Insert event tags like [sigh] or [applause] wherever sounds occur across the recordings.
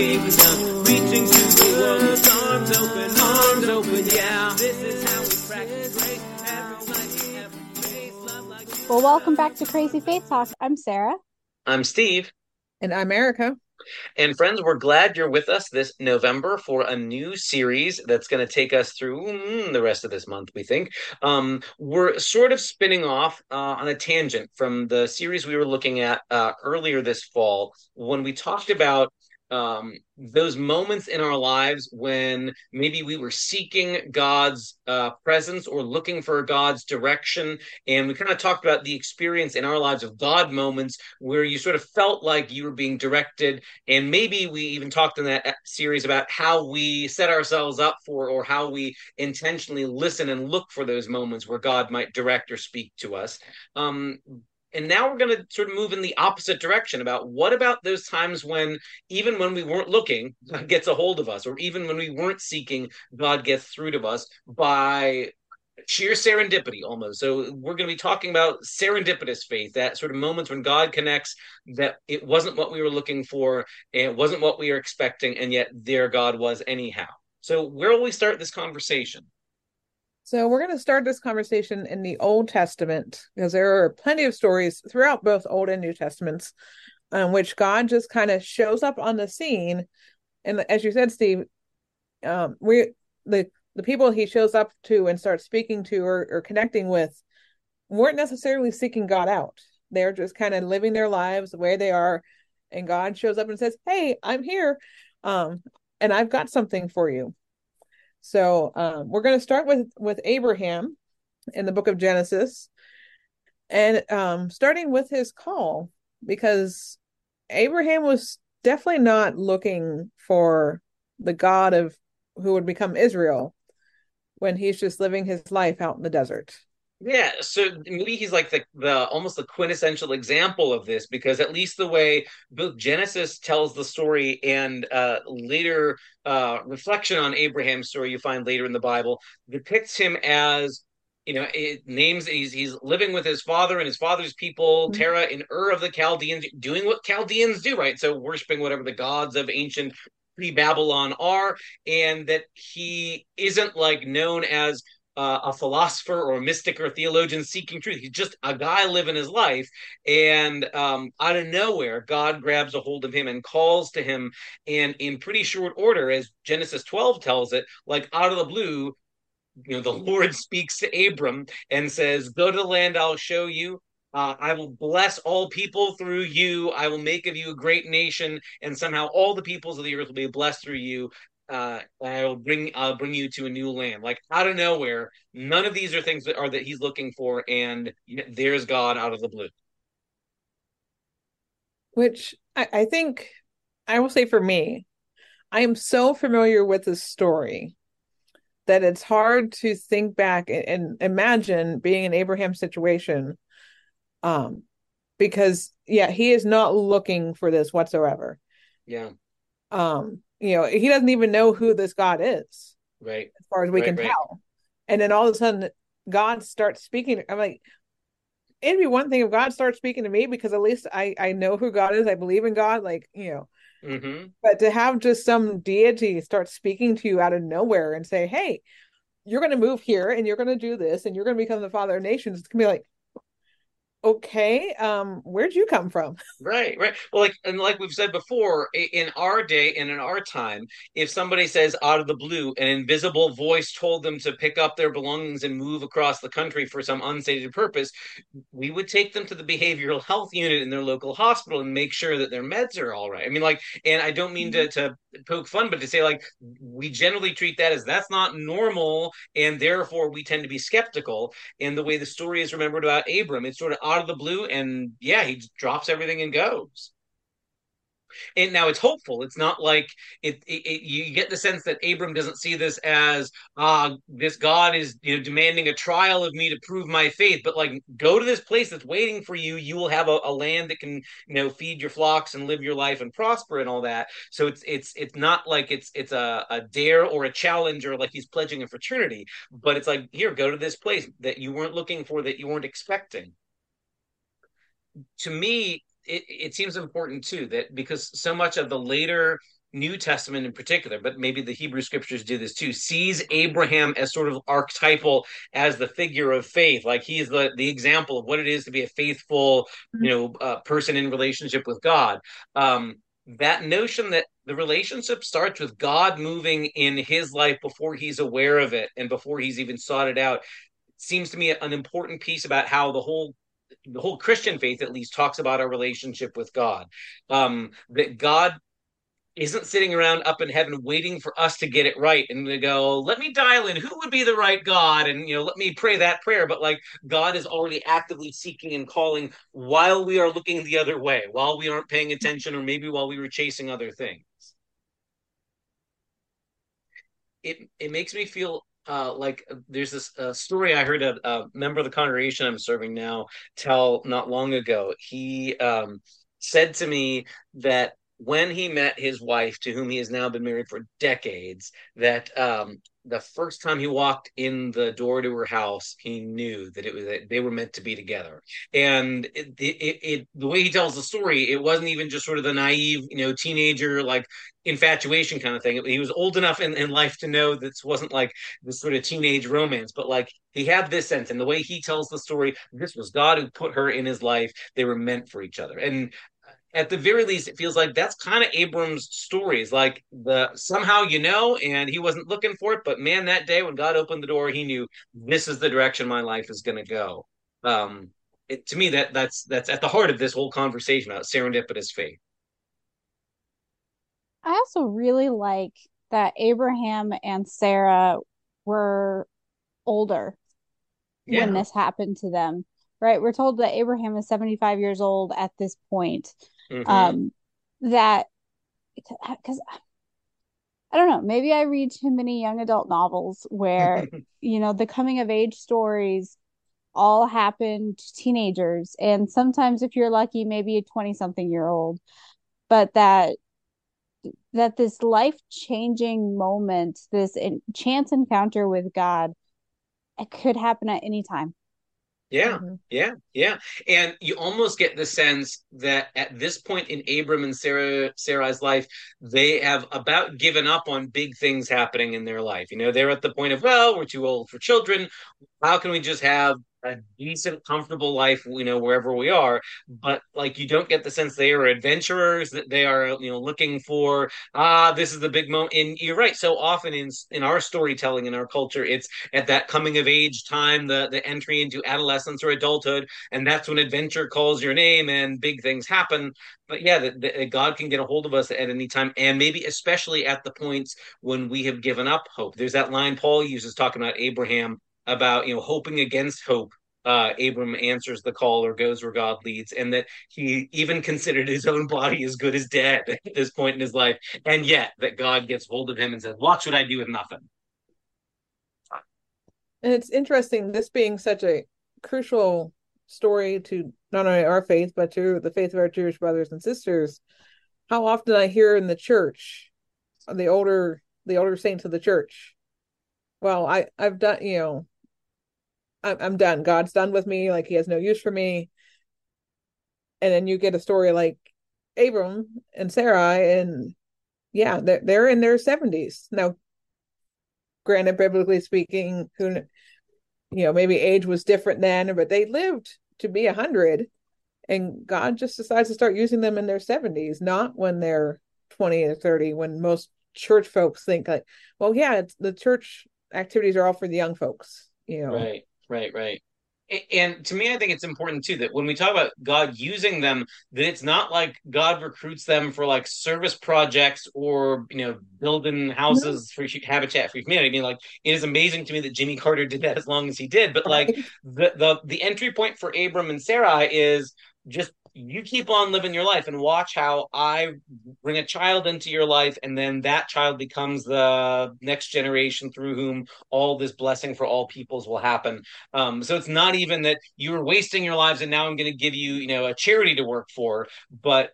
the kingdom, reaching to the world with arms open, arms open. Yeah, this is how we practice grace. Every life, every face, love like you. Well, welcome back to Crazy Faith Talk. I'm Sarah. I'm Steve. And I'm Erica. And friends, we're glad you're with us this November for a new series that's going to take us through mm, the rest of this month, we think. Um, we're sort of spinning off uh, on a tangent from the series we were looking at uh, earlier this fall when we talked about um, those moments in our lives when maybe we were seeking God's uh, presence or looking for God's direction. And we kind of talked about the experience in our lives of God moments where you sort of felt like you were being directed. And maybe we even talked in that series about how we set ourselves up for or how we intentionally listen and look for those moments where God might direct or speak to us. Um, and now we're going to sort of move in the opposite direction about what about those times when even when we weren't looking god gets a hold of us or even when we weren't seeking god gets through to us by sheer serendipity almost. So we're going to be talking about serendipitous faith that sort of moments when god connects that it wasn't what we were looking for and it wasn't what we were expecting and yet there god was anyhow. So where will we start this conversation so we're going to start this conversation in the Old Testament because there are plenty of stories throughout both Old and New Testaments in which God just kind of shows up on the scene. And as you said, Steve, um, we the the people he shows up to and starts speaking to or, or connecting with weren't necessarily seeking God out. They're just kind of living their lives the way they are, and God shows up and says, "Hey, I'm here, um, and I've got something for you." So um, we're going to start with with Abraham in the book of Genesis, and um, starting with his call because Abraham was definitely not looking for the God of who would become Israel when he's just living his life out in the desert. Yeah, so maybe he's like the the almost the quintessential example of this because at least the way both Genesis tells the story and uh, later uh, reflection on Abraham's story you find later in the Bible depicts him as you know it names he's he's living with his father and his father's people mm-hmm. Terah in Ur of the Chaldeans doing what Chaldeans do right so worshiping whatever the gods of ancient pre-Babylon are and that he isn't like known as uh, a philosopher or a mystic or a theologian seeking truth. He's just a guy living his life. And um, out of nowhere, God grabs a hold of him and calls to him. And in pretty short order, as Genesis 12 tells it, like out of the blue, you know, the [laughs] Lord speaks to Abram and says, Go to the land I'll show you. Uh, I will bless all people through you. I will make of you a great nation, and somehow all the peoples of the earth will be blessed through you uh, I'll bring I'll bring you to a new land. Like out of nowhere, none of these are things that are that he's looking for, and there's God out of the blue. Which I, I think I will say for me, I am so familiar with this story that it's hard to think back and, and imagine being in Abraham's situation. Um, because yeah, he is not looking for this whatsoever. Yeah. Um, you know he doesn't even know who this god is right. as far as we right, can right. tell. And then all of a sudden god starts speaking. I'm like it'd be one thing if god starts speaking to me because at least i i know who god is. I believe in god like you know. Mm-hmm. but to have just some deity start speaking to you out of nowhere and say hey you're going to move here and you're going to do this and you're going to become the father of nations it's going to be like okay um where'd you come from? [laughs] Right right. Well like and like we've said before in our day and in our time if somebody says out of the blue an invisible voice told them to pick up their belongings and move across the country for some unstated purpose we would take them to the behavioral health unit in their local hospital and make sure that their meds are all right. I mean like and i don't mean to, to poke fun but to say like we generally treat that as that's not normal and therefore we tend to be skeptical. And the way the story is remembered about abram it's sort of out of the blue, and yeah, he drops everything and goes. And now it's hopeful. It's not like it, it, it, you get the sense that abram doesn't see this as uh this god is you know demanding a trial of me to prove my faith but like go to this place that's waiting for you. You will have a, a land that can you know feed your flocks and live your life and prosper and all that. So it's it's it's not like it's it's a, a dare or a challenge or like he's pledging a fraternity but it's like here go to this place that you weren't looking for that you weren't expecting to me it, it seems important too that because so much of the later New Testament in particular, but maybe the Hebrew scriptures do this too, sees Abraham as sort of archetypal as the figure of faith. Like he is the, the example of what it is to be a faithful, you know, uh, person in relationship with God. Um, that notion that the relationship starts with God moving in his life before he's aware of it and before he's even sought it out seems to me an important piece about how the whole the whole Christian faith at least talks about our relationship with God. Um, that God isn't sitting around up in heaven waiting for us to get it right and to go, let me dial in who would be the right God and you know, let me pray that prayer. But like God is already actively seeking and calling while we are looking the other way, while we aren't paying attention, or maybe while we were chasing other things. It it makes me feel uh, like there's this uh, story I heard a, a, member of the congregation I'm serving now tell not long ago. He um, said to me that when he met his wife, to whom he has now been married for decades, that um, the first time he walked in the door to her house, he knew that it was that they were meant to be together. And it, it, it, the way he tells the story, it wasn't even just sort of the naive, you know, teenager like infatuation kind of thing. He was old enough in, in life to know this wasn't like this sort of teenage romance, but like he had this sense. And the way he tells the story, this was God who put her in his life. They were meant for each other. And at the very least, it feels like that's kind of Abram's stories. Like the somehow you know, and he wasn't looking for it, but man, that day when God opened the door, he knew this is the direction my life is going to go. Um, it, to me, that that's that's at the heart of this whole conversation about serendipitous faith. I also really like that Abraham and Sarah were older yeah. when this happened to them. Right? We're told that Abraham is 75 years old at this point mm-hmm. um, that because I don't know, maybe I read too many young adult novels where [laughs] you know the coming of age stories all happen to teenagers, and sometimes if you're lucky, maybe a twenty something year old, but that that this life changing moment, this in, chance encounter with God, it could happen at any time. Yeah, mm-hmm. yeah, yeah. And you almost get the sense that at this point in Abram and Sarah Sarah's life, they have about given up on big things happening in their life. You know, they're at the point of, well, we're too old for children. How can we just have a decent, comfortable life, you know, wherever we are. But like, you don't get the sense they are adventurers, that they are, you know, looking for ah, this is the big moment. And you're right. So often in in our storytelling in our culture, it's at that coming of age time, the the entry into adolescence or adulthood, and that's when adventure calls your name and big things happen. But yeah, that God can get a hold of us at any time, and maybe especially at the points when we have given up hope. There's that line Paul uses talking about Abraham about you know hoping against hope uh, Abram answers the call or goes where God leads, and that he even considered his own body as good as dead at this point in his life, and yet that God gets hold of him and says, "Watch what I do with nothing." And it's interesting, this being such a crucial story to not only our faith but to the faith of our Jewish brothers and sisters. How often I hear in the church, the older the older saints of the church, well, I I've done you know I'm, done. God's done with me. Like he has no use for me. And then you get a story like Abram and Sarah, and yeah, they're they're in their seventies now. Granted, biblically speaking, who you know maybe age was different then, but they lived to be a hundred, and God just decides to start using them in their seventies, not when they're twenty or thirty. When most church folks think like, well, yeah, the church activities are all for the young folks, you know. Right right, right. And to me, I think it's important too that when we talk about God using them, that it's not like God recruits them for like service projects or you know building houses for Habitat for Humanity. I mean, like it is amazing to me that Jimmy Carter did that as long as he did. But like the the the entry point for Abram and Sarah is just you keep on living your life and watch how I bring a child into your life, and then that child becomes the next generation through whom all this blessing for all peoples will happen. Um, so it's not even that you are wasting your lives, and now I'm going to give you, you know, a charity to work for, but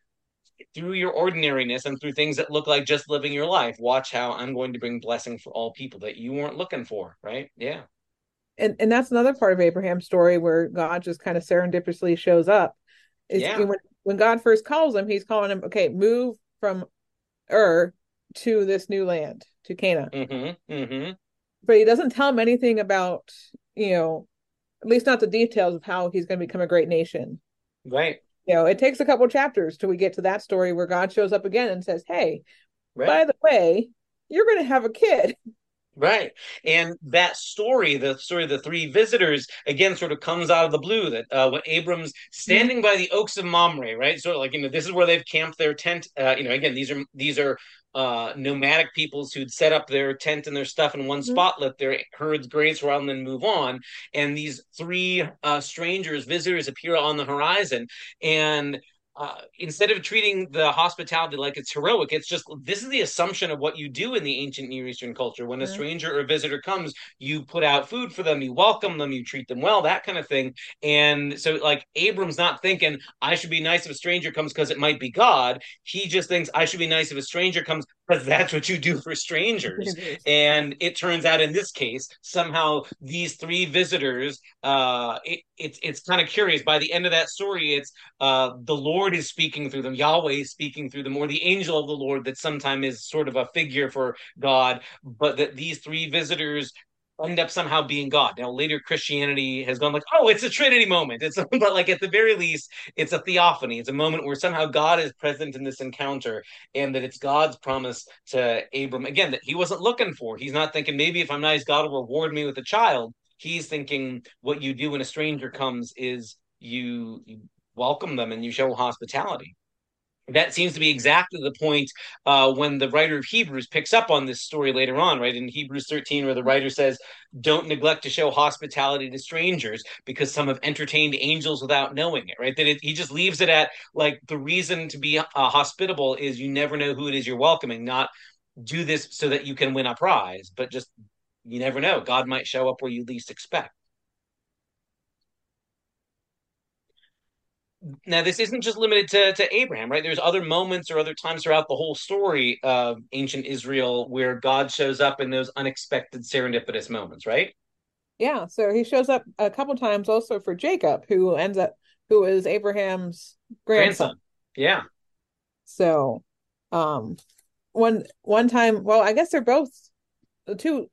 through your ordinariness and through things that look like just living your life, watch how I'm going to bring blessing for all people that you weren't looking for, right? Yeah. And and that's another part of Abraham's story where God just kind of serendipitously shows up is yeah. when when God first calls him, he's calling him, okay, move from Ur to this new land, to Canaan. Mm-hmm. Mm-hmm. But he doesn't tell him anything about, you know, at least not the details of how he's going to become a great nation. Right. You know, it takes a couple chapters till we get to that story where God shows up again and says, Hey, Right. by the way, you're going to have a kid. [laughs] Right. And that story, the story of the three visitors, again, sort of comes out of the blue that uh, when Abram's standing by the oaks of Mamre, right? Sort of like, you know, this is where they've camped their tent. Uh, you know, again, these are, these are, uh, nomadic peoples who'd set up their tent and their stuff in one Mhm. spot, let their herds graze for a while and then move on. And these three uh, strangers, visitors appear on the horizon. And uh, instead of treating the hospitality like it's heroic, it's just this is the assumption of what you do in the ancient Near Eastern culture. When a Mhm. stranger or a visitor comes, you put out food for them, you welcome them, you treat them well, that kind of thing. And so, like, Abram's not thinking, I should be nice if a stranger comes because it might be God. He just thinks, I should be nice if a stranger comes because that's what you do for strangers. [laughs] And it turns out in this case, somehow these three visitors, uh, it, it's it's kind of curious. By the end of that story, it's uh, the Lord is speaking through them, Yahweh is speaking through them, or the angel of the Lord that sometimes is sort of a figure for God, but that these three visitors end up somehow being God. Now later Christianity has gone like, oh, it's a Trinity moment. It's [laughs] but like at the very least, it's a theophany. It's a moment where somehow God is present in this encounter, and that it's God's promise to Abram again that he wasn't looking for. He's not thinking maybe if I'm nice, God will reward me with a child. He's thinking what you do when a stranger comes is you, you welcome them and you show hospitality. That seems to be exactly the point uh, when the writer of Hebrews picks up on this story later on, right? In Hebrews 13, where the writer says, Don't neglect to show hospitality to strangers because some have entertained angels without knowing it, right? That it, he just leaves it at like the reason to be uh, hospitable is you never know who it is you're welcoming, not do this so that you can win a prize, but just you never know. God might show up where you least expect. Now this isn't just limited to, to abraham right there's other moments or other times throughout the whole story of ancient israel where god shows up in those unexpected serendipitous moments right Yeah, so he shows up a couple times also for Jacob, who ends up who is Abraham's grandson. grandson yeah So, um, one one time, well, I guess they're both the two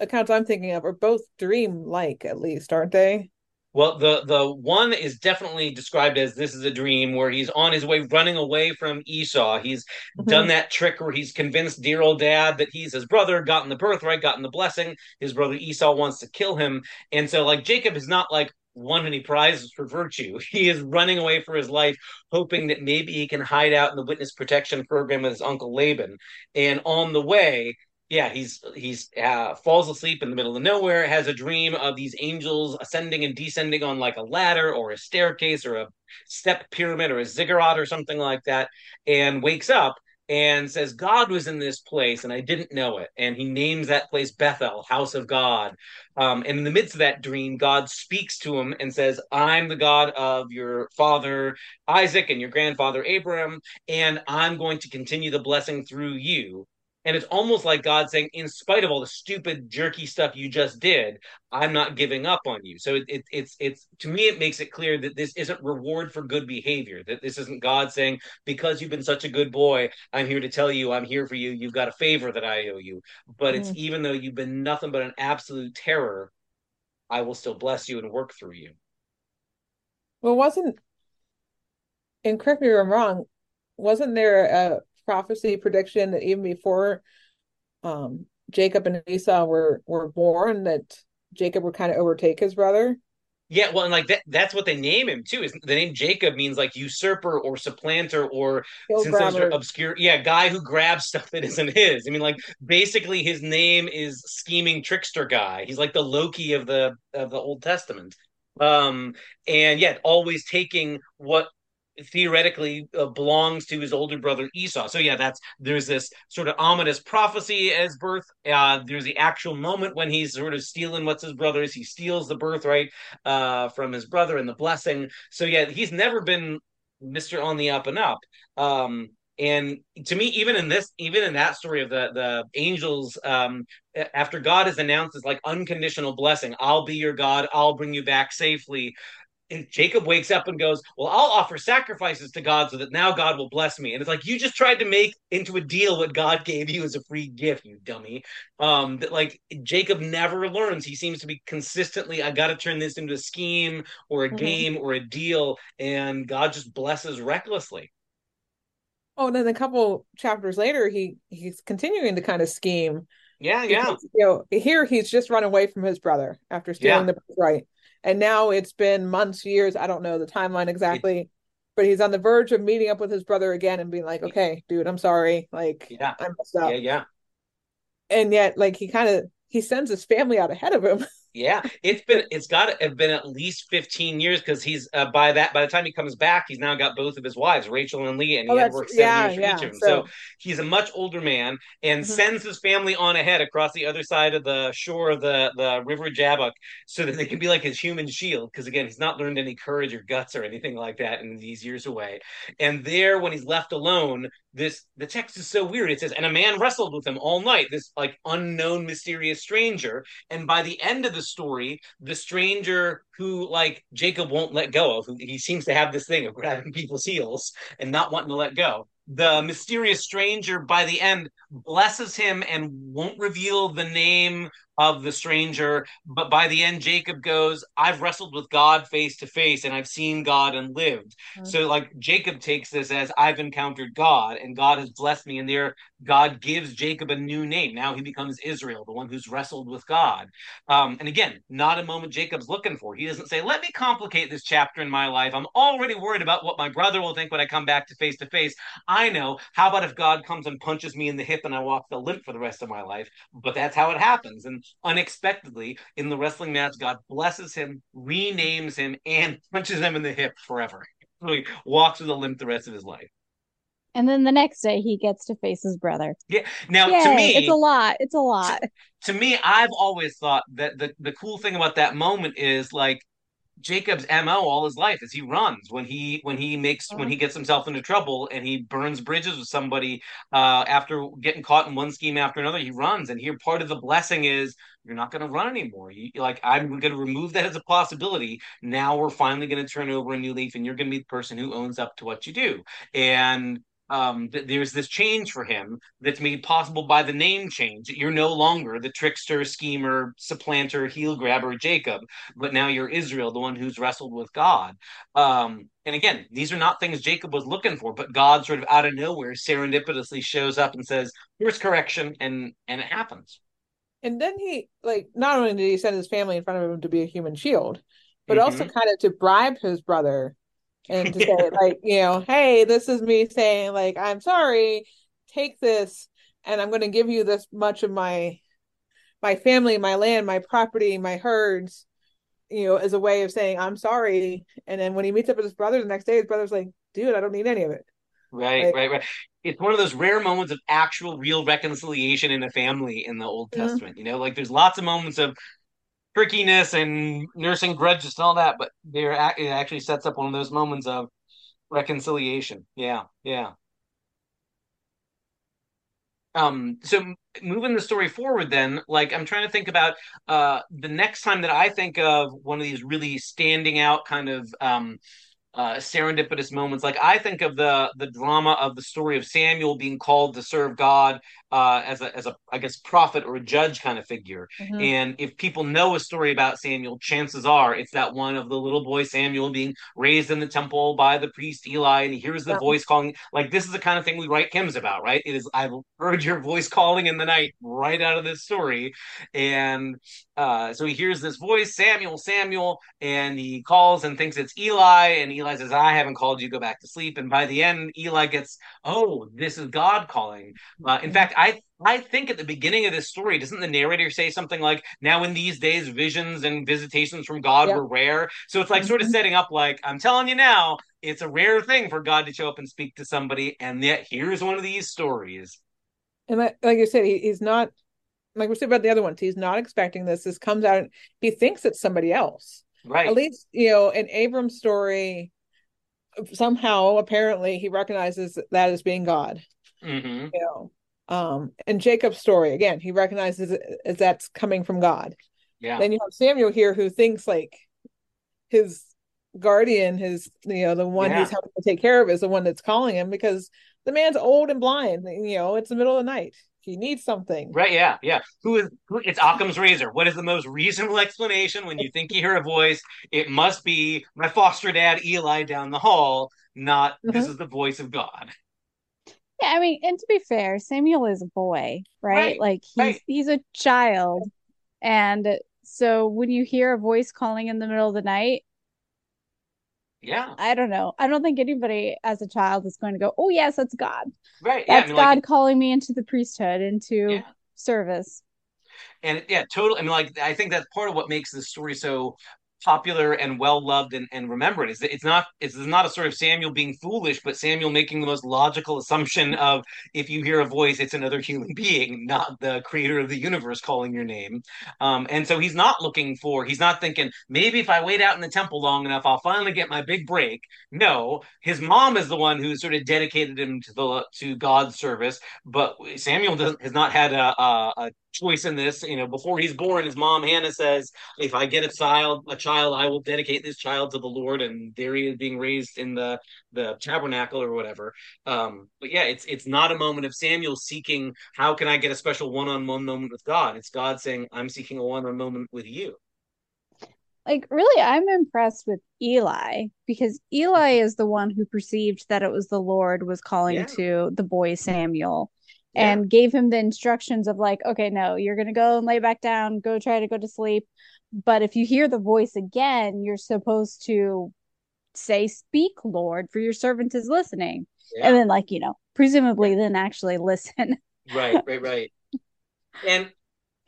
accounts I'm thinking of are both dream-like, at least, aren't they? Well the the one is definitely described as this is a dream where he's on his way running away from esau. He's Mhm. done that trick where he's convinced dear old dad that he's his brother gotten the birthright gotten the blessing. His brother esau wants to kill him. And so like jacob is not like won any prizes for virtue. [laughs] He is running away for his life hoping that maybe he can hide out in the witness protection program with his uncle laban. And on the way yeah he's he's uh, falls asleep in the middle of nowhere has a dream of these angels ascending and descending on like a ladder or a staircase or a step pyramid or a ziggurat or something like that and wakes up and says god was in this place and i didn't know it. And he names that place bethel house of god. Um, and in the midst of that dream god speaks to him and says i'm the god of your father isaac and your grandfather abraham and i'm going to continue the blessing through you and it's almost like God saying, in spite of all the stupid, jerky stuff you just did, I'm not giving up on you. So it, it, it's it's to me, it makes it clear that this isn't reward for good behavior. That this isn't God saying, because you've been such a good boy, I'm here to tell you, I'm here for you. You've got a favor that I owe you. But it's Mhm. even though you've been nothing but an absolute terror, I will still bless you and work through you. Well, wasn't, and correct me if I'm wrong, wasn't there a prophecy prediction that even before um Jacob and Esau were were born that Jacob would kind of overtake his brother? Yeah, well, and like that, that's what they name him too. Is the name Jacob means like usurper or supplanter or since those are obscure, yeah, guy who grabs [laughs] stuff that isn't his. I mean, like basically his name is scheming trickster guy. He's like the Loki of the of the Old Testament. Um, and yet always taking what theoretically uh, belongs to his older brother Esau. So yeah, that's there's this sort of ominous prophecy as birth. Uh, there's the actual moment when he's sort of stealing what's his brother's. He steals the birthright uh, from his brother and the blessing. So yeah, he's never been Mister on the up and up. Um, and to me, even in this, even in that story of the the angels, um, after God has announced this like unconditional blessing, I'll be your God, I'll bring you back safely Jacob wakes up and goes, Well, I'll offer sacrifices to God so that now God will bless me. And it's like, you just tried to make into a deal what God gave you as a free gift, you dummy. Um, that like Jacob never learns. He seems to be consistently, I got to turn this into a scheme or a mm-hmm. game or a deal. And God just blesses recklessly. Oh, and then a couple chapters later, he he's continuing to kind of scheme. Yeah, yeah. Because, you know, here he's just run away from his brother after stealing yeah. the right and now it's been months, years. I don't know the timeline exactly, but he's on the verge of meeting up with his brother again and being like, "Okay, dude, I'm sorry. Like, yeah, I messed up." Yeah, yeah. And yet, like, he kind of he sends his family out ahead of him. [laughs] Yeah, it's been it's got to have been at least fifteen years because he's uh, by that by the time he comes back, he's now got both of his wives, Rachel and Leah, and he oh, had worked seven yeah, years for yeah. each of them. So, so, he's a much older man and mm-hmm. sends his family on ahead across the other side of the shore of the the River Jabbok so that they can be like his human shield. Because again, he's not learned any courage or guts or anything like that in these years away. And there, when he's left alone, this the text is so weird. It says, "And a man wrestled with him all night." This like unknown, mysterious stranger, and by the end of the story, the stranger who like Jacob won't let go of, he seems to have this thing of grabbing people's heels and not wanting to let go. The mysterious stranger by the end blesses him and won't reveal the name of the stranger. But by the end, Jacob goes, I've wrestled with God face to face and I've seen God and lived. Mm-hmm. So, like, Jacob takes this as I've encountered God and God has blessed me. And there, God gives Jacob a new name. Now he becomes Israel, the one who's wrestled with God. Um, and again, not a moment Jacob's looking for. He doesn't say, Let me complicate this chapter in my life. I'm already worried about what my brother will think when I come back to face to face. I know. How about if God comes and punches me in the hip and I walk the limp for the rest of my life? But that's how it happens. And unexpectedly in the wrestling match, God blesses him, renames him, and punches him in the hip forever. So He walks with a limp the rest of his life. And then the next day he gets to face his brother. Yeah. Now Yay, to me it's a lot. It's a lot. To, to me, I've always thought that the, the cool thing about that moment is like Jacob's mo all his life is he runs when he when he makes when he gets himself into trouble and he burns bridges with somebody uh, after getting caught in one scheme after another. He runs, and here part of the blessing is you're not going to run anymore. You, like I'm going to remove that as a possibility. Now we're finally going to turn over a new leaf, and you're going to be the person who owns up to what you do. And um, th- there's this change for him that's made possible by the name change. You're no longer the trickster, schemer, supplanter, heel grabber Jacob, but now you're Israel, the one who's wrestled with God. Um, and again, these are not things Jacob was looking for, but God sort of out of nowhere serendipitously shows up and says, "Here's correction," and and it happens. And then he like not only did he send his family in front of him to be a human shield, but mm-hmm. also kind of to bribe his brother and to say like you know hey this is me saying like i'm sorry take this and i'm going to give you this much of my my family my land my property my herds you know as a way of saying i'm sorry. And then when he meets up with his brother the next day his brother's like dude i don't need any of it. Right like, right right. It's one of those rare moments of actual real reconciliation in a family in the old mm-hmm. testament you know like there's lots of moments of trickiness and nursing grudges and all that, but there it actually sets up one of those moments of reconciliation. Yeah, yeah. Um, so moving the story forward, then, like I'm trying to think about uh the next time that I think of one of these really standing out kind of um uh, serendipitous moments. Like I think of the the drama of the story of Samuel being called to serve God uh, as a as a I guess prophet or a judge kind of figure. Mm-hmm. And if people know a story about Samuel, chances are it's that one of the little boy Samuel being raised in the temple by the priest Eli, and he hears the yeah. voice calling. Like this is the kind of thing we write hymns about, right? It is I've heard your voice calling in the night, right out of this story, and uh, so he hears this voice, Samuel, Samuel, and he calls and thinks it's Eli, and Eli says, "I haven't called you. Go back to sleep." And by the end, Eli gets, "Oh, this is God calling." Uh, in fact, I I think at the beginning of this story, doesn't the narrator say something like, "Now in these days, visions and visitations from God were rare." So it's like mm-hmm. sort of mm-hmm. setting up, like, I'm telling you now, it's a rare thing for God to show up and speak to somebody, and yet here's one of these stories. And like, like you said, he, he's not like we're saying about the other ones, he's not expecting this. This comes out, he thinks it's somebody else. Right. At least, you know, in Abram's story, somehow apparently he recognizes that as being God. Mm-hmm. You know, um, in Jacob's story, again, he recognizes it as that's coming from God. Yeah. Then you have Samuel here who thinks like his guardian, his you know the one Yeah. he's helping to take care of is the one that's calling him because the man's old and blind. You know, it's the middle of the night. He needs something. Right, yeah, yeah. Who is who, it's Occam's razor. What is the most reasonable explanation when you think you hear a voice? It must be my foster dad Eli down the hall, not this Mhm. is the voice of God. Yeah, I mean, and to be fair, Samuel is a boy, right? Right, Like he's right. he's a child. And so when you hear a voice calling in the middle of the night, Yeah, I don't know. I don't think anybody as a child is going to go, "Oh, yes, that's God. right. Yeah, I That's mean, God like, calling me into the priesthood, into yeah. service." and yeah, totally. I mean, like, I think that's part of what makes this story so popular and well loved and, and remembered that it's not it's not a sort of Samuel being foolish, but Samuel making the most logical assumption of if you hear a voice, it's another human [laughs] being, not the creator of the universe calling your name. Um, and so he's not looking for, he's not thinking maybe if I wait out in the temple long enough, I'll finally get my big break. No, his mom is the one who sort of dedicated him to the to God's service, but Samuel doesn't has not had a, a, a choice in this. You know, before he's born, his mom Hannah says, "If I get a child, a child, I will dedicate this child to the Lord." And there he is being raised in the the tabernacle or whatever. Um, but yeah, it's it's not a moment of Samuel seeking how can I get a special one on one moment with God. It's God saying, "I'm seeking a one on one moment with you." Like, really, I'm impressed with Eli because Eli is the one who perceived that it was the Lord was calling Yeah. to the boy Samuel Yeah. and gave him the instructions of like, okay, no, you're gonna go and lay back down, go try to go to sleep. But if you hear the voice again, you're supposed to say, Speak, Lord, for your servant is listening. Yeah. And then, like, you know, presumably then actually [laughs] listen. Right, right, right. And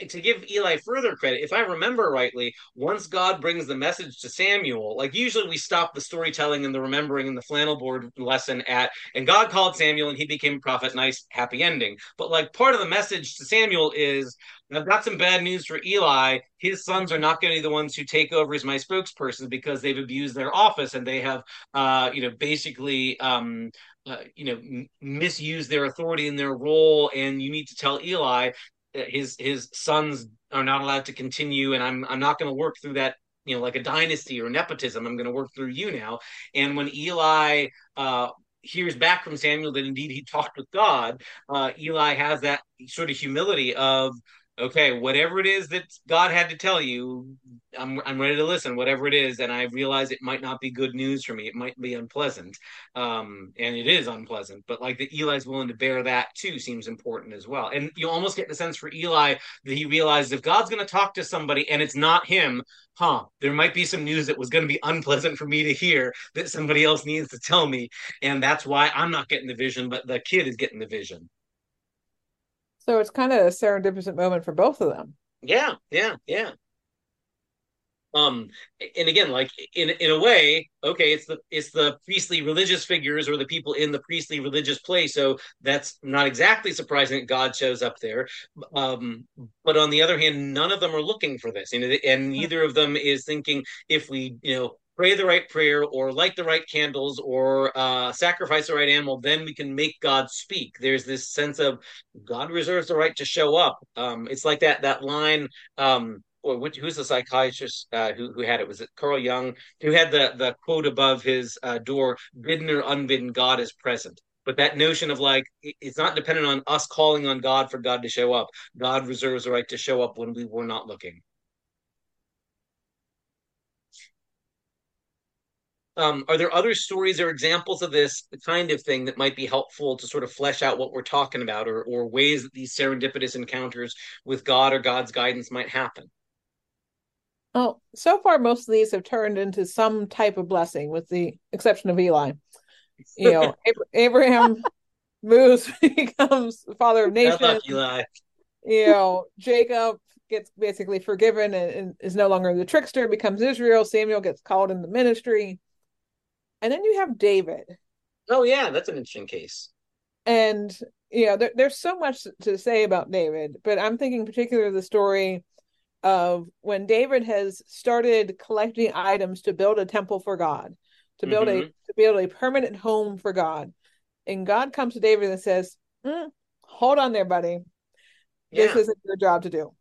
to give Eli further credit, if I remember rightly, once God brings the message to Samuel, like usually we stop the storytelling and the remembering and the flannel board lesson at, and God called Samuel and he became a prophet, nice, happy ending. But like part of the message to Samuel is, I've got some bad news for Eli. His sons are not going to be the ones who take over as my spokesperson because they've abused their office and they have, uh, you know, basically, um, uh, you know, m- misused their authority in their role. And you need to tell Eli his his sons are not allowed to continue, and I'm I'm not going to work through that. You know, like a dynasty or nepotism. I'm going to work through you now. And when Eli uh, hears back from Samuel that indeed he talked with God, uh, Eli has that sort of humility of, okay, whatever it is that God had to tell you, I'm I'm ready to listen, whatever it is, and I realize it might not be good news for me. It might be unpleasant, um, and it is unpleasant. But like that, Eli's willing to bear that too seems important as well. And you almost get the sense for Eli that he realizes if God's going to talk to somebody and it's not him, huh? There might be some news that was going to be unpleasant for me to hear that somebody else needs to tell me, and that's why I'm not getting the vision, but the kid is getting the vision. So it's kind of a serendipitous moment for both of them. Yeah, yeah, yeah. Um, and again, like in in a way, okay, it's the it's the priestly religious figures or the people in the priestly religious place. So that's not exactly surprising that God shows up there. Um, but on the other hand, none of them are looking for this, you know, and neither of them is thinking if we, you know, pray the right prayer or light the right candles or uh, sacrifice the right animal, then we can make God speak. There's this sense of God reserves the right to show up. Um, it's like that that line. Um, or which, who's the psychiatrist uh, who who had it? Was it Carl Jung who had the the quote above his uh, door? Bidden or unbidden, God is present. But that notion of like it's not dependent on us calling on God for God to show up. God reserves the right to show up when we were not looking. Um, are there other stories or examples of this kind of thing that might be helpful to sort of flesh out what we're talking about, or or ways that these serendipitous encounters with God or God's guidance might happen? Oh, so far most of these have turned into some type of blessing, with the exception of Eli. You know, [laughs] Abraham moves, [laughs] becomes the father of nations. Eli. You know, Jacob gets basically forgiven and, and is no longer the trickster, becomes Israel. Samuel gets called in the ministry, and then you have David. Oh yeah, that's an interesting case. and you know there, there's so much to say about david but i'm thinking particularly of the story of when david has started collecting items to build a temple for god to build a Mhm. to build a permanent home for god and god comes to david and says "Mm, hold on there buddy this Yeah, isn't your job to do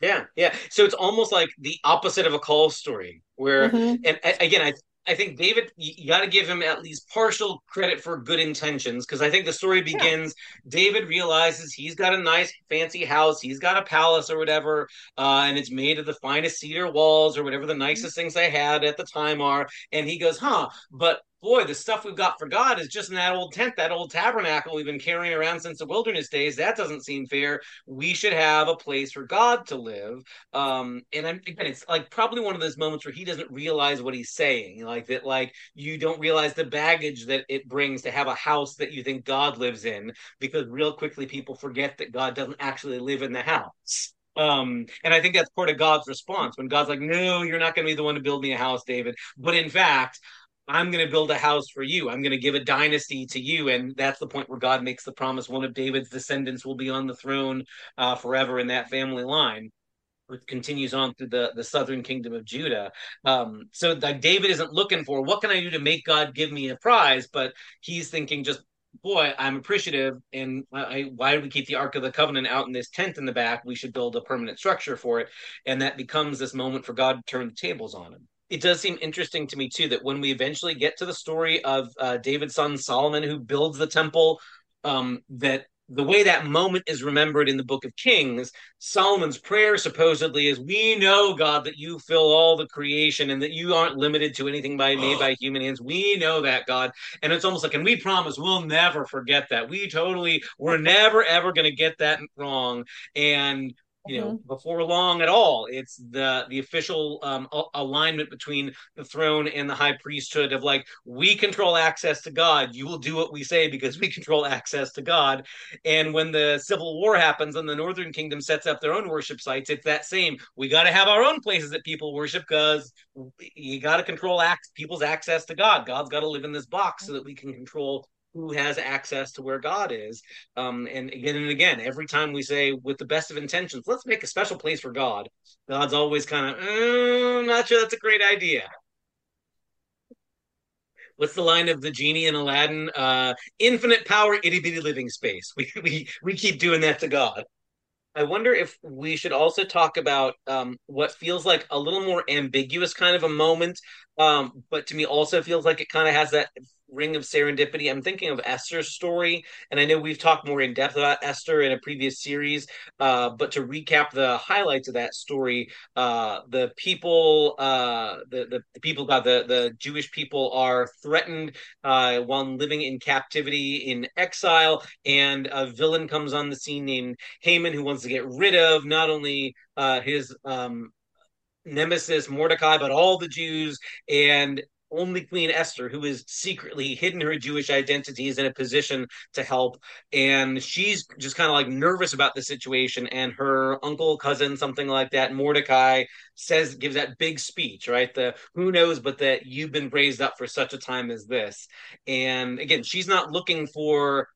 yeah, yeah. So it's almost like the opposite of a call story, where Mhm. and again, I I think David, you, got to give him at least partial credit for good intentions because I think the story begins. Yeah. David realizes he's got a nice, fancy house, he's got a palace or whatever, uh, and it's made of the finest cedar walls or whatever the nicest mm-hmm. things they had at the time are. And he goes, huh, but boy, the stuff we've got for God is just in that old tent, that old tabernacle we've been carrying around since the wilderness days. That doesn't seem fair. We should have a place for God to live. Um, and I'm again, it's like probably one of those moments where he doesn't realize what he's saying, like that, like you don't realize the baggage that it brings to have a house that you think God lives in, because real quickly people forget that God doesn't actually live in the house. Um, and I think that's part of God's response when God's like, No, you're not going to be the one to build me a house, David. But in fact, I'm going to build a house for you. I'm going to give a dynasty to you. And that's the point where God makes the promise one of David's descendants will be on the throne uh, forever in that family line. Which continues on through the, the southern kingdom of Judah. Um, so like David isn't looking for what can I do to make God give me a prize, but he's thinking just boy, I'm appreciative. And I, why do we keep the Ark of the Covenant out in this tent in the back? We should build a permanent structure for it. And that becomes this moment for God to turn the tables on him it does seem interesting to me too that when we eventually get to the story of uh, David's son Solomon, who builds the temple, um, that the way that moment is remembered in the book of Kings, Solomon's prayer supposedly is, "We know God that you fill all the creation and that you aren't limited to anything by made by human hands. We know that God." And it's almost like, and we promise we'll never forget that. We totally, we're never ever going to get that wrong. And you know mm-hmm. before long at all. It's the the official um, alignment between the throne and the high priesthood of like we control access to god you will do what we say because we [laughs] control access to god. And when the civil war happens and the northern kingdom sets up their own worship sites it's that same. We got to have our own places that people worship because you got to control act people's access to god. God's got to live in this box so that we can control who has access to where God is. Um, and again and again, every time we say with the best of intentions, let's make a special place for God, God's always kind of, mm, not sure that's a great idea. What's the line of the genie in Aladdin? Uh, infinite power, itty bitty living space. [laughs] We, we we keep doing that to God. I wonder if we should also talk about um, what feels like a little more ambiguous kind of a moment, um, but to me also feels like it kind of has that ring of serendipity. I'm thinking of Esther's story, and I know we've talked more in depth about Esther in a previous series. Uh, but to recap the highlights of that story, uh, the people, uh, the, the, people, God, the the Jewish people are threatened uh, while living in captivity in exile, and a villain comes on the scene named Haman who wants to get rid of not only uh, his um, nemesis Mordecai, but all the Jews. And only Queen Esther, who is secretly hidden her Jewish identity, is in a position to help. And she's just kind of like nervous about the situation. And her uncle, cousin, something like that, Mordecai, says, gives that big speech, right? The who knows, but that you've been raised up for such a time as this. And again, she's not looking for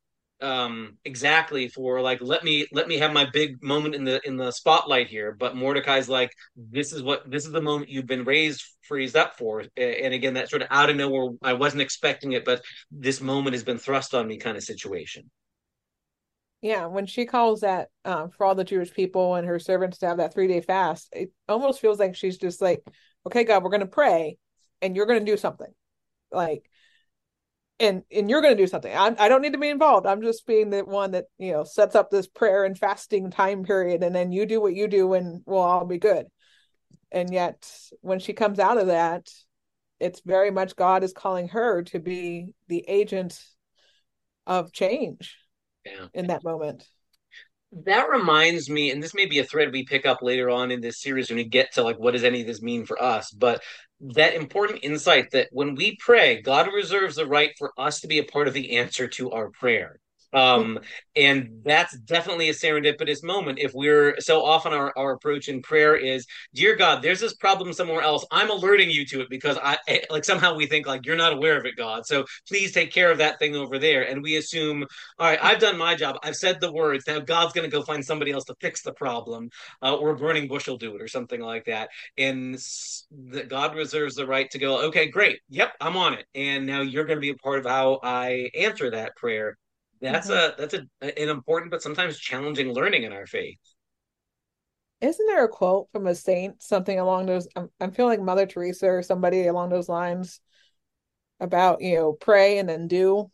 um exactly for like let me let me have my big moment in the in the spotlight here. But mordecai's like this is what this is the moment you've been raised freezed up for. And again that sort of out of nowhere i wasn't expecting it but this moment has been thrust on me kind of situation. Yeah when she calls that um, for all the jewish people and her servants to have that three day fast it almost feels like she's just like okay god we're going to pray and you're going to do something. Like and and you're going to do something. I'm, i don't need to be involved. I'm just being the one that you know sets up this prayer and fasting time period and then you do what you do and we'll all be good. And yet when she comes out of that it's very much god is calling her to be the agent of change yeah. in that moment that reminds me and this may be a thread we pick up later on in this series when we get to like what does any of this mean for us but that important insight that when we pray, God reserves the right for us to be a part of the answer to our prayer. Um, and that's definitely a serendipitous moment. If we're so often our, our approach in prayer is, dear God, there's this problem somewhere else. I'm alerting you to it because I eh, like somehow we think like you're not aware of it, God. So please take care of that thing over there. And we assume, all right, I've done my job. I've said the words. Now God's going to go find somebody else to fix the problem, uh, or a burning bush will do it, or something like that. And God reserves the right to go, okay, great. Yep, I'm on it. And now you're going to be a part of how I answer that prayer that's mm-hmm. a that's a an important but sometimes challenging learning in our faith isn't there a quote from a saint something along those i'm, I'm feeling like mother teresa or somebody along those lines about you know pray and then do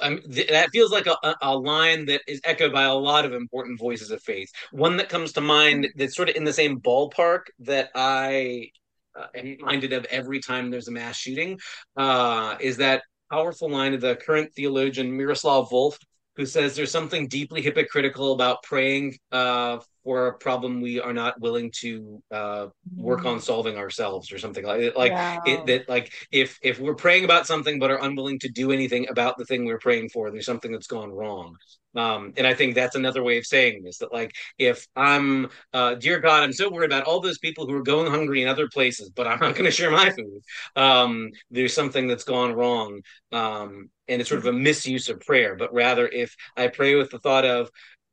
um, th- that feels like a, a line that is echoed by a lot of important voices of faith. One that comes to mind that's sort of in the same ballpark that I uh, am reminded of every time there's a mass shooting uh, is that powerful line of the current theologian Miroslav Volf, who says there's something deeply hypocritical about praying uh, for a problem we are not willing to uh, work on solving ourselves or something like like Yeah. it, that like if if we're praying about something but are unwilling to do anything about the thing we're praying for there's something that's gone wrong. Um and i think that's another way of saying this that like if i'm uh dear god i'm so worried about all those people who are going hungry in other places but i'm not going to share my food um there's something that's gone wrong um and it's sort of a misuse of prayer. But rather if i pray with the thought of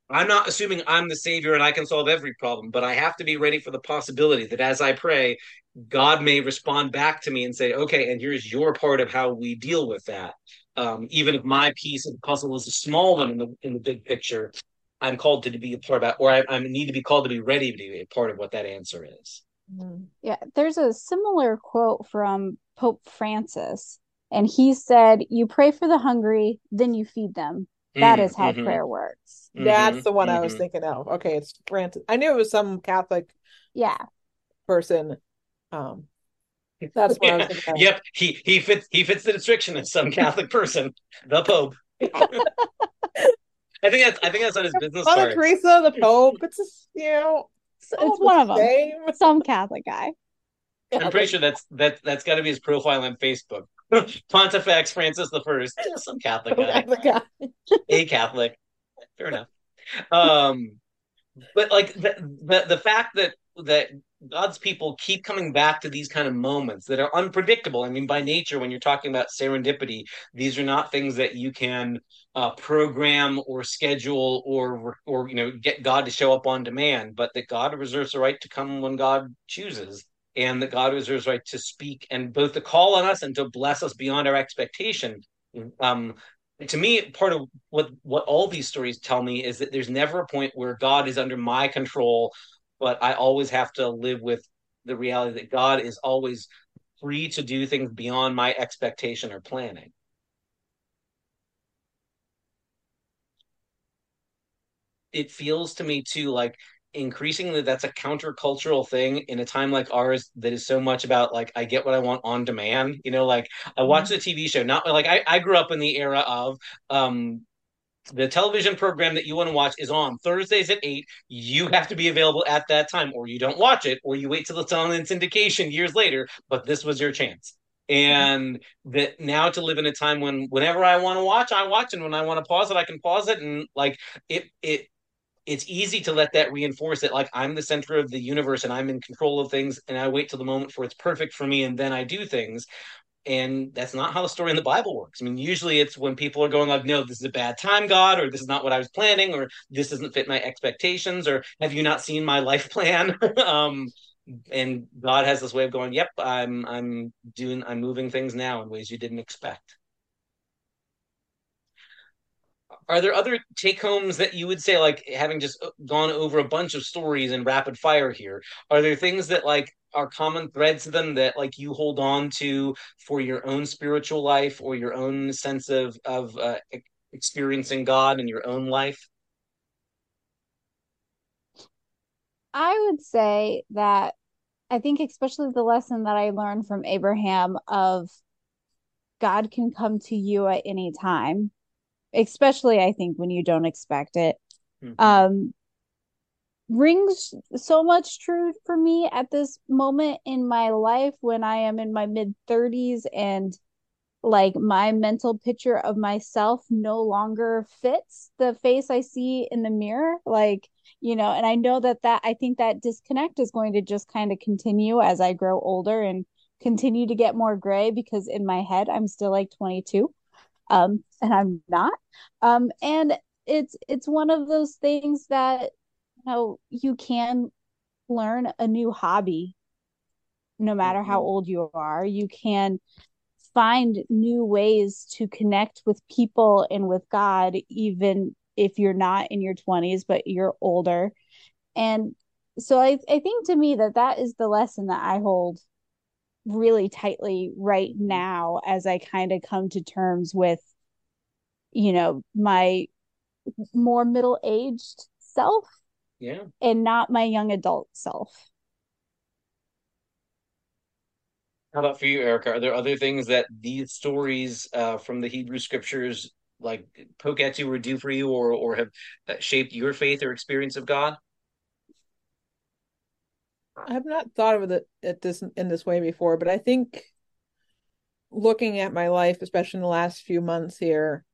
I'm not assuming I'm the savior and I can solve every problem, but I have to be ready for the possibility that as I pray, God may respond back to me and say, okay, and here's your part of how we deal with that. Um, even if my piece of the puzzle is a small one in the in the big picture, I'm called to be a part of that, or I, I need to be called to be ready to be a part of what that answer is. Yeah, there's a similar quote from Pope Francis, and he said, You pray for the hungry, then you feed them. That Mm, is how mhm, prayer works. that's mhm, the one i was mhm. thinking of okay it's francis i knew it was some catholic Yeah. person um that's what i was thinking of. Yep, he he fits he fits the description of some Catholic [laughs] person, the Pope. I think that's I think that's on his business mother card. teresa the pope it's just you know It's, it's one of the them. same. Some Catholic guy. I'm pretty sure that's that that's got to be his profile on Facebook. [laughs] Pontifex Francis the First, some Catholic guy, Catholic a Catholic. Fair enough. Um, but like the, the the fact that that God's people keep coming back to these kind of moments that are unpredictable. I mean, by nature, when you're talking about serendipity, these are not things that you can uh, program or schedule or or you know get God to show up on demand, but that God reserves the right to come when God chooses, and that God reserves right to speak and both to call on us and to bless us beyond our expectation. Um, to me, part of what what all these stories tell me is that there's never a point where God is under my control, but I always have to live with the reality that God is always free to do things beyond my expectation or planning. It feels to me too like increasingly that's a countercultural thing in a time like ours that is so much about like I get what I want on demand. You know, like I watch the TV show, not like I, I grew up in the era of um the television program that you want to watch is on Thursdays at eight. You have to be available at that time, or you don't watch it, or you wait till it's on in syndication years later. But this was your chance. And that now to live in a time when whenever I want to watch, I watch, and when I want to pause it, I can pause it. And like it, it, it's easy to let that reinforce it. Like I'm the center of the universe, and I'm in control of things, and I wait till the moment for it's perfect for me, and then I do things. And that's not how the story in the bible works. I mean usually it's when people are going like no this is a bad time god or this is not what i was planning or this doesn't fit my expectations or have you not seen my life plan? [laughs] Um and god has this way of going yep i'm i'm doing i'm moving things now in ways you didn't expect are there other take homes that you would say like having just gone over a bunch of stories in rapid fire here are there things that like are common threads to them that like you hold on to for your own spiritual life or your own sense of of uh, experiencing god in your own life? I would say that I think especially the lesson that I learned from Abraham of God can come to you at any time, especially I think when you don't expect it. mm-hmm. Um rings so much true for me at this moment in my life when I am in my mid 30s and like my mental picture of myself no longer fits the face I see in the mirror like you know and I know that that I think that disconnect is going to just kind of continue as I grow older and continue to get more gray because in my head I'm still like 22 um and I'm not. Um and it's it's one of those things that you know you can learn a new hobby no matter how Mhm. old you are. You can find new ways to connect with people and with God even if you're not in your 20s but you're older. And so I I think to me that that is the lesson that I hold really tightly right now as I kind of come to terms with, you know, my more middle aged self. Yeah. And not my young adult self. How about for you, Erica? Are there other things that these stories uh, from the Hebrew scriptures like poke at you or do for you or or have uh, shaped your faith or experience of God? I have not thought of it at this in this way before, but I think looking at my life, especially in the last few months here,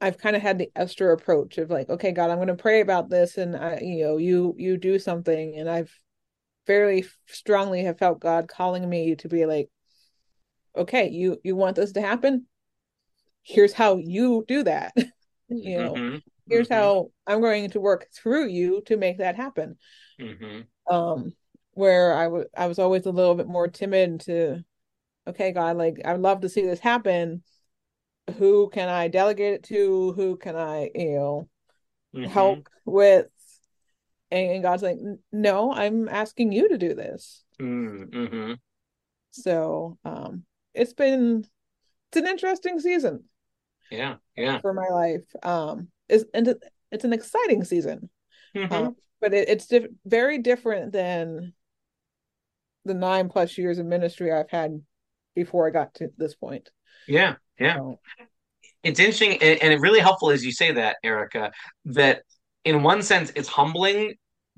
I've kind of had the Esther approach of like, okay, God, I'm going to pray about this, and I, you know, you you do something, and I've fairly strongly have felt God calling me to be like, okay, you you want this to happen? Here's how you do that. [laughs] you know, mm-hmm. here's mm-hmm. how I'm going to work through you to make that happen. Mm-hmm. Um, where I was always a little bit more timid to, okay, God, like I'd love to see this happen. Who can I delegate it to? Who can I, you know, mm-hmm. help with? And God's like, no, I'm asking you to do this. Mm-hmm. So um, it's been it's an interesting season. Yeah, yeah. For my life, um, is and it's an exciting season, mm-hmm. um, but it, it's diff- very different than the nine plus years of ministry I've had before I got to this point. Yeah, yeah. So, it's interesting and, and it really helpful as you say that, Erica, that in one sense it's humbling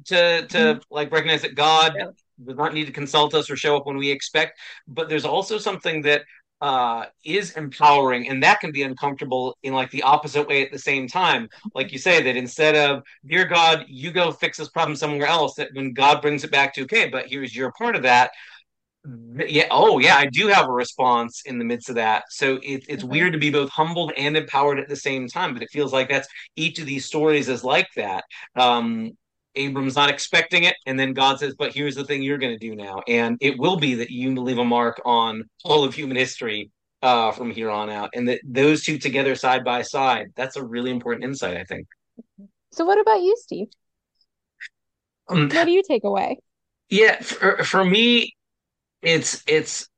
to to mm-hmm. like recognize that God yeah. does not need to consult us or show up when we expect. But there's also something that uh, is empowering, and that can be uncomfortable in like the opposite way at the same time. Like you say that instead of dear God, you go fix this problem somewhere else. That when God brings it back to okay, but here's your part of that. Yeah. Oh, yeah. I do have a response in the midst of that. So it, it's mm-hmm. weird to be both humbled and empowered at the same time. But it feels like that's each of these stories is like that. Um, Abram's not expecting it, and then God says, "But here's the thing you're going to do now, and it will be that you leave a mark on all of human history uh, from here on out." And that those two together, side by side—that's a really important insight, I think. So, what about you, Steve? Um, what do you take away? Yeah, for, for me, it's it's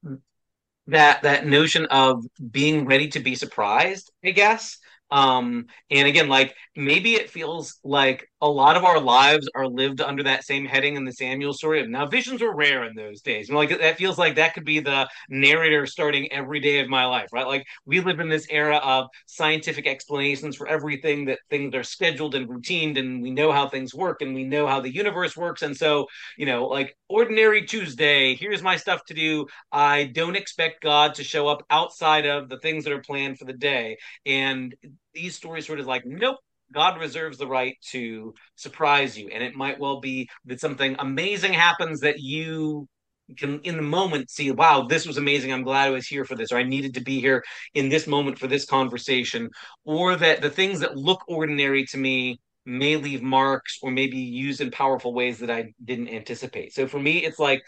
that that notion of being ready to be surprised. I guess um and again like maybe it feels like a lot of our lives are lived under that same heading in the samuel story of now visions were rare in those days. And like that feels like that could be the narrator starting every day of my life right? Like we live in this era of scientific explanations for everything that things are scheduled and routined and we know how things work and we know how the universe works and so you know like ordinary tuesday here's my stuff to do. I don't expect god to show up outside of the things that are planned for the day. And these stories sort of like, nope, God reserves the right to surprise you. And it might well be that something amazing happens that you can in the moment see, wow, this was amazing. I'm glad I was here for this, or I needed to be here in this moment for this conversation. Or that the things that look ordinary to me may leave marks or maybe used in powerful ways that I didn't anticipate. So for me, it's like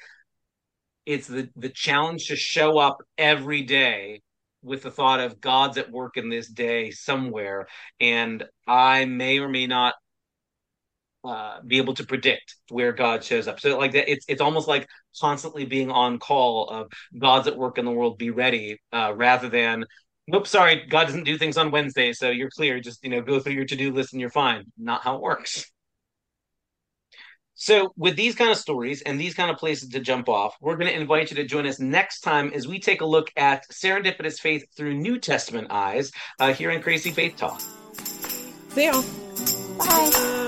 it's the the challenge to show up every day with the thought of God's at work in this day somewhere, and I may or may not uh, be able to predict where God shows up. So like that, it's it's almost like constantly being on call of God's at work in the world. Be ready, uh, rather than nope, sorry, God doesn't do things on Wednesday, so you're clear. Just you know, go through your to do list and you're fine. Not how it works. So, with these kind of stories and these kind of places to jump off, we're going to invite you to join us next time as we take a look at serendipitous faith through New Testament eyes uh, here in Crazy Faith Talk. See you. Bye.